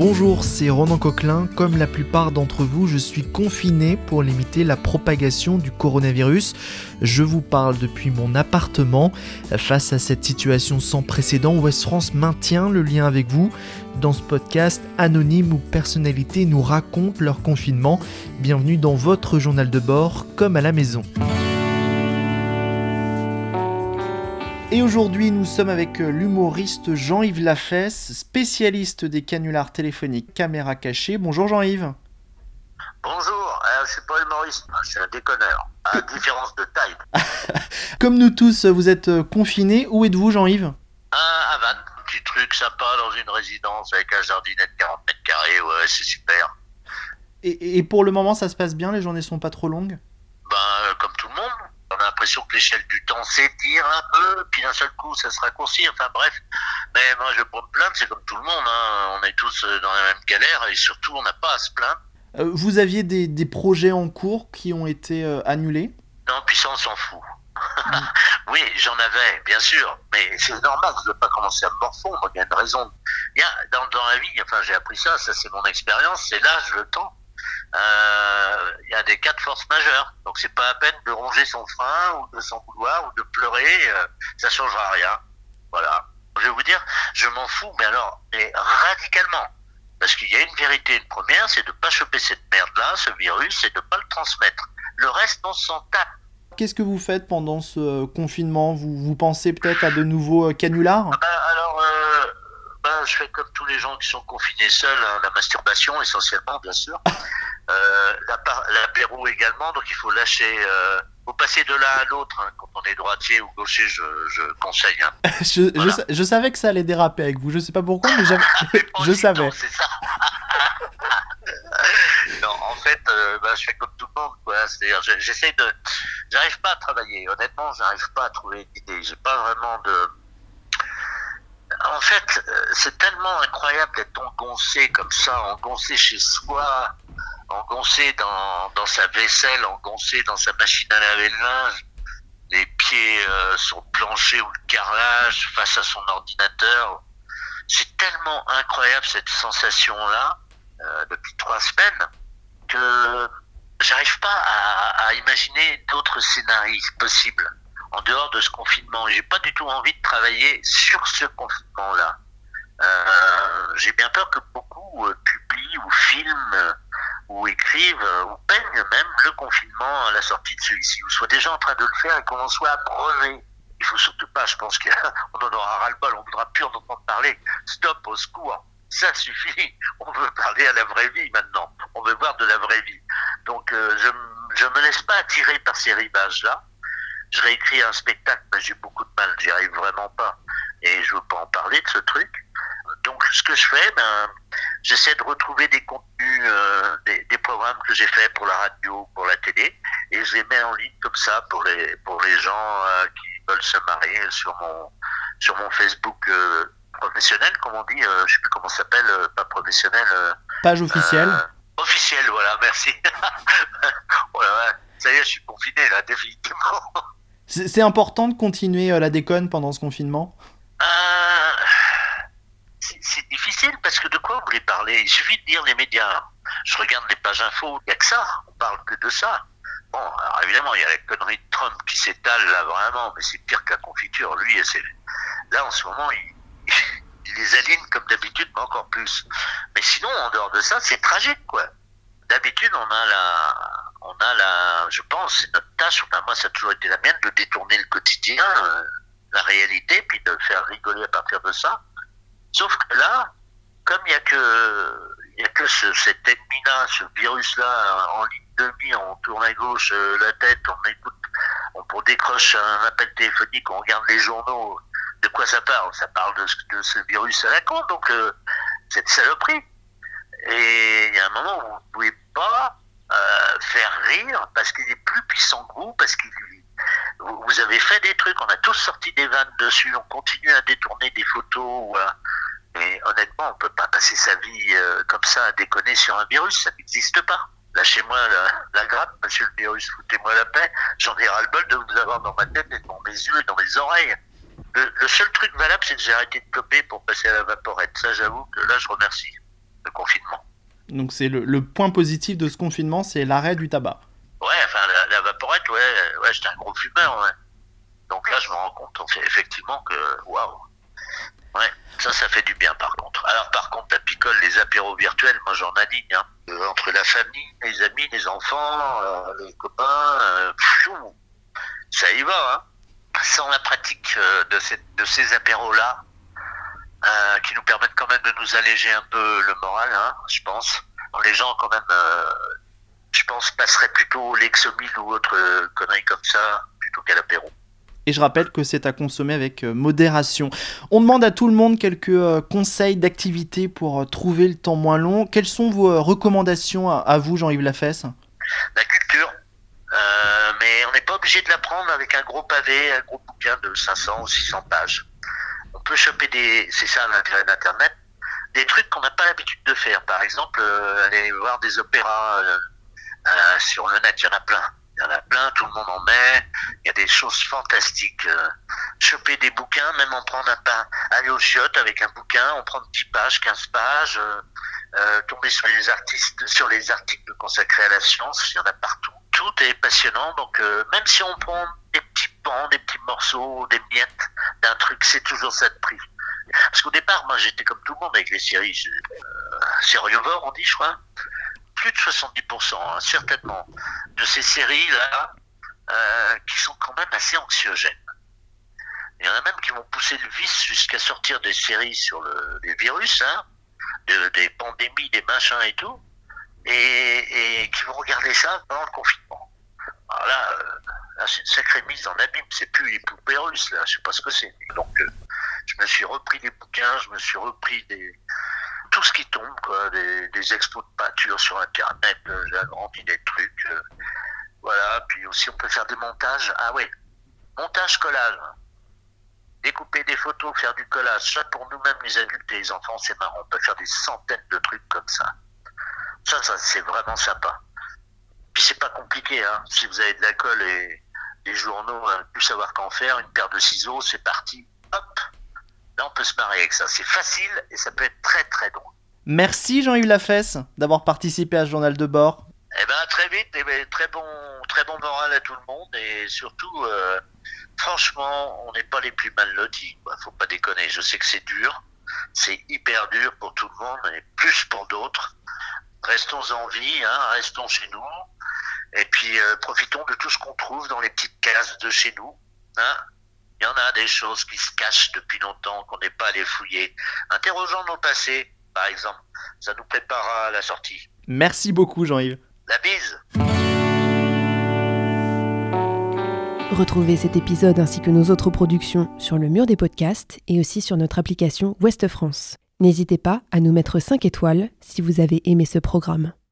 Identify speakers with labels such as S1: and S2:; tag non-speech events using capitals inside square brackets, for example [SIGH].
S1: Bonjour, c'est Ronan Coquelin. Comme la plupart d'entre vous, je suis confiné pour limiter la propagation du coronavirus. Je vous parle depuis mon appartement. Face à cette situation sans précédent, West France maintient le lien avec vous. Dans ce podcast, anonymes ou personnalités nous racontent leur confinement. Bienvenue dans votre journal de bord, comme à la maison. Et aujourd'hui, nous sommes avec euh, l'humoriste Jean-Yves Lafesse, spécialiste des canulars téléphoniques caméra cachée. Bonjour Jean-Yves.
S2: Bonjour, euh, je suis pas humoriste, je suis un déconneur, à [LAUGHS] différence de taille.
S1: Comme nous tous, vous êtes euh, confinés. Où êtes-vous Jean-Yves?
S2: À Vannes, un petit truc sympa dans une résidence avec un jardinet de 40 mètres carrés, ouais, c'est super.
S1: et, et pour le moment, ça se passe bien? Les journées sont pas trop longues?
S2: Ben, euh, comme tout le monde, l'impression que l'échelle du temps s'étire un peu, puis d'un seul coup, ça se raccourcit, enfin bref. Mais moi, je pas me plaindre, c'est comme tout le monde, hein. on est tous euh, dans la même galère, et surtout, on n'a pas à se plaindre.
S1: Euh, Vous aviez des, des projets en cours qui ont été euh, annulés?
S2: Non, puis ça, on s'en fout. [LAUGHS] oui, j'en avais, bien sûr, mais c'est normal, je ne veux pas commencer à me morfondre, il y a une raison. Il y a, dans, dans la vie, enfin j'ai appris ça, ça c'est mon expérience, c'est l'âge, le temps. Euh, il y a des cas de force majeure, donc c'est pas à peine de ronger son frein ou de s'en vouloir ou de pleurer, euh, ça changera rien. Voilà. Je vais vous dire, je m'en fous, mais alors, mais radicalement. Parce qu'il y a une vérité, une première, c'est de pas choper cette merde-là, ce virus, et de pas le transmettre. Le reste, on s'en tape.
S1: Qu'est-ce que vous faites pendant ce euh, confinement? Vous, vous pensez peut-être à de nouveaux canulars?
S2: Ah ben, alors, euh, ben, je fais comme tous les gens qui sont confinés seuls, hein, la masturbation essentiellement, bien sûr. Euh, L'apéro également, donc il faut lâcher. Euh, faut passer de l'un à l'autre. hein. Quand on est droitier ou gaucher, je, je conseille. Hein. [LAUGHS]
S1: je,
S2: Voilà.
S1: savais que ça allait déraper avec vous, je sais pas pourquoi, mais j'avais- [LAUGHS]
S2: Mais [LAUGHS]
S1: je savais.
S2: non, C'est ça. non, en fait, euh, ben, je fais comme tout le monde. quoi. C'est-à-dire, je- j'essaie de. J'arrive pas à travailler. Honnêtement, j'arrive pas à trouver d'idées. J'ai pas vraiment de. En fait, euh, c'est tellement incroyable d'être engoncé comme ça, engoncé chez soi, engoncé dans, dans sa vaisselle, engoncé dans sa machine à laver le linge, les pieds euh, sur le plancher ou le carrelage face à son ordinateur. C'est tellement incroyable cette sensation-là euh, depuis trois semaines que j'arrive pas à, imaginer d'autres scénarios possibles en dehors de ce confinement. J'ai pas du tout envie de travailler sur ce confinement-là. Euh, J'ai bien peur que beaucoup publient ou filment euh, ou peignent même le confinement à la sortie de celui-ci, ou soit déjà en train de le faire et qu'on en soit abreuvé. Il faut surtout pas, je pense qu'on [LAUGHS] en aura ras-le-bol, on voudra plus en entendre parler. Stop, au secours, ça suffit. [LAUGHS] On veut parler à la vraie vie maintenant. On veut voir de la vraie vie. Donc euh, je, je me laisse pas attirer par ces rivages-là. Je réécris un spectacle, mais j'ai beaucoup de mal, j'y arrive vraiment pas. Et je veux pas en parler de ce truc. Donc ce que je fais, ben, j'essaie de retrouver des contenus, euh, des, des programmes que j'ai faits pour la radio, pour la télé, et je les mets en ligne comme ça pour les pour les gens euh, qui veulent se marier sur mon sur mon Facebook euh, professionnel, comme on dit, je sais plus comment ça s'appelle, pas professionnel.
S1: Page officielle
S2: euh, officiel, voilà, merci. [LAUGHS] voilà, ouais. ça y est, je suis confiné là, définitivement.
S1: C'est important de continuer la déconne pendant ce confinement
S2: Euh, c'est c'est difficile parce que de quoi vous voulez parler Il suffit de Je regarde les pages infos, il n'y a que ça, on parle que de ça. Bon, alors évidemment, il y a la connerie de Trump qui s'étale là vraiment, mais c'est pire que la confiture. Lui, là en ce moment, [LAUGHS] il, les aligne comme d'habitude, mais encore plus. Mais sinon, en dehors de ça, c'est tragique, quoi. D'habitude, on a la, on a la, je pense, c'est notre tâche. Enfin, moi, ça a toujours été la mienne de détourner le quotidien, euh, la réalité, puis de faire rigoler à partir de ça. Sauf que là, comme il y a que, il y a que ce, cet ennemi-là, ce virus-là, en ligne de mire, on tourne à gauche euh, la tête, on écoute, on, décroche un appel téléphonique, on regarde les journaux. De quoi ça parle? Ça parle de, ce- de ce virus à la con, donc euh, cette saloperie. Et il y a un moment où vous ne pouvez pas euh, faire rire parce qu'il est plus puissant que vous, parce qu'il vous vous avez fait des trucs, on a tous sorti des vannes dessus, on continue à détourner des photos. ou à- Mais honnêtement, on peut pas passer sa vie euh, comme ça à déconner sur un virus, ça n'existe pas. Lâchez-moi la, la grappe, monsieur le virus, foutez-moi la paix. J'en ai ras-le-bol de vous avoir dans ma tête et dans mes yeux et dans mes oreilles. Le, le seul truc valable, c'est que j'ai arrêté de cloper pour passer à la vaporette. Ça, j'avoue que là, je remercie. le confinement.
S1: Donc c'est le, point positif de ce confinement, c'est l'arrêt du tabac.
S2: Ouais, enfin la, vaporette, ouais, ouais j'étais un gros fumeur, ouais. Donc là, je me rends compte effectivement que, waouh, ouais, ça, ça fait du bien par contre. Alors par contre, la picole, les apéros virtuels, moi j'en aligne, hein. Euh, entre la famille, les amis, les enfants, euh, les copains, euh, ça y va, hein. Sans la pratique de, ces apéros-là, qui nous permettent quand même de nous alléger un peu le moral, hein, je pense. Les gens, quand même, je pense, passeraient plutôt l'exomile ou autre connerie comme ça plutôt qu'à l'apéro.
S1: Et je rappelle que c'est à consommer avec modération. On demande à tout le monde quelques conseils d'activité pour trouver le temps moins long. Quelles sont vos recommandations à, vous, Jean-Yves Lafesse?
S2: La culture. mais on n'est pas obligé de l'apprendre avec un gros pavé, un gros bouquin de 500 ou 600 pages on peut choper des, c'est ça l'intérêt des trucs qu'on n'a pas l'habitude de faire. Par exemple, euh, aller voir des opéras euh, euh, sur le net, il y en a plein. Il y en a plein, tout le monde en met. Il y a des choses fantastiques. choper des bouquins, même en prendre un pain. Aller au chiottes avec un bouquin, on prend 10 pages, 15 pages. tomber sur les artistes, sur les articles consacrés à la science, il y en a partout. Tout est passionnant, donc même si on prend des petits pans, des petits morceaux, des miettes d'un truc, c'est toujours ça de prix. Parce qu'au départ, moi, j'étais comme tout le monde avec les séries. Euh, on dit, je crois. Plus de 70%, hein, certainement, de ces séries-là, euh, qui sont quand même assez anxiogènes. Il y en a même qui vont pousser le vice jusqu'à sortir des séries sur le, les virus, hein, des pandémies, des machins et tout, et, qui vont regarder ça pendant le confinement. Alors là, euh, c'est une sacrée mise en abîme. C'est plus les poupées russes, là. Je sais pas ce que c'est. Donc, euh, je me suis repris des bouquins, je me suis repris des tout ce qui tombe, des, des expos de peinture sur Internet. Euh, j'ai agrandi des trucs. Euh, voilà. Puis aussi, on peut faire des montages. Ah ouais, montage collage. Découper des photos, faire du collage. Ça, pour nous-mêmes, les adultes et les enfants, c'est marrant. On peut faire des centaines de trucs comme ça. Ça, ça c'est vraiment sympa. Puis c'est pas compliqué, hein. Si vous avez de la colle et, les journaux, hein, plus savoir qu'en faire, une paire de ciseaux, c'est parti, hop, là on peut se marier avec ça. C'est facile et ça peut être très très drôle.
S1: Merci Jean-Yves Lafesse d'avoir participé à ce journal de bord.
S2: Eh ben très vite, eh ben, très bon, très bon moral à tout le monde et surtout, euh, franchement, on n'est pas les plus mal lotis. Faut pas déconner. Je sais que c'est dur, c'est hyper dur pour tout le monde et plus pour d'autres. Restons en vie, hein, restons chez nous. Et puis euh, profitons de tout ce qu'on trouve dans les petites cases de chez nous. Hein Il y en a des choses qui se cachent depuis longtemps, qu'on n'est pas allé fouiller. Interrogeons nos passés, par exemple. Ça nous à la sortie.
S1: Merci beaucoup Jean-Yves.
S2: La bise.
S3: Retrouvez cet épisode ainsi que nos autres productions sur le mur des podcasts et aussi sur notre application Ouest France. N'hésitez pas à nous mettre 5 étoiles si vous avez aimé ce programme.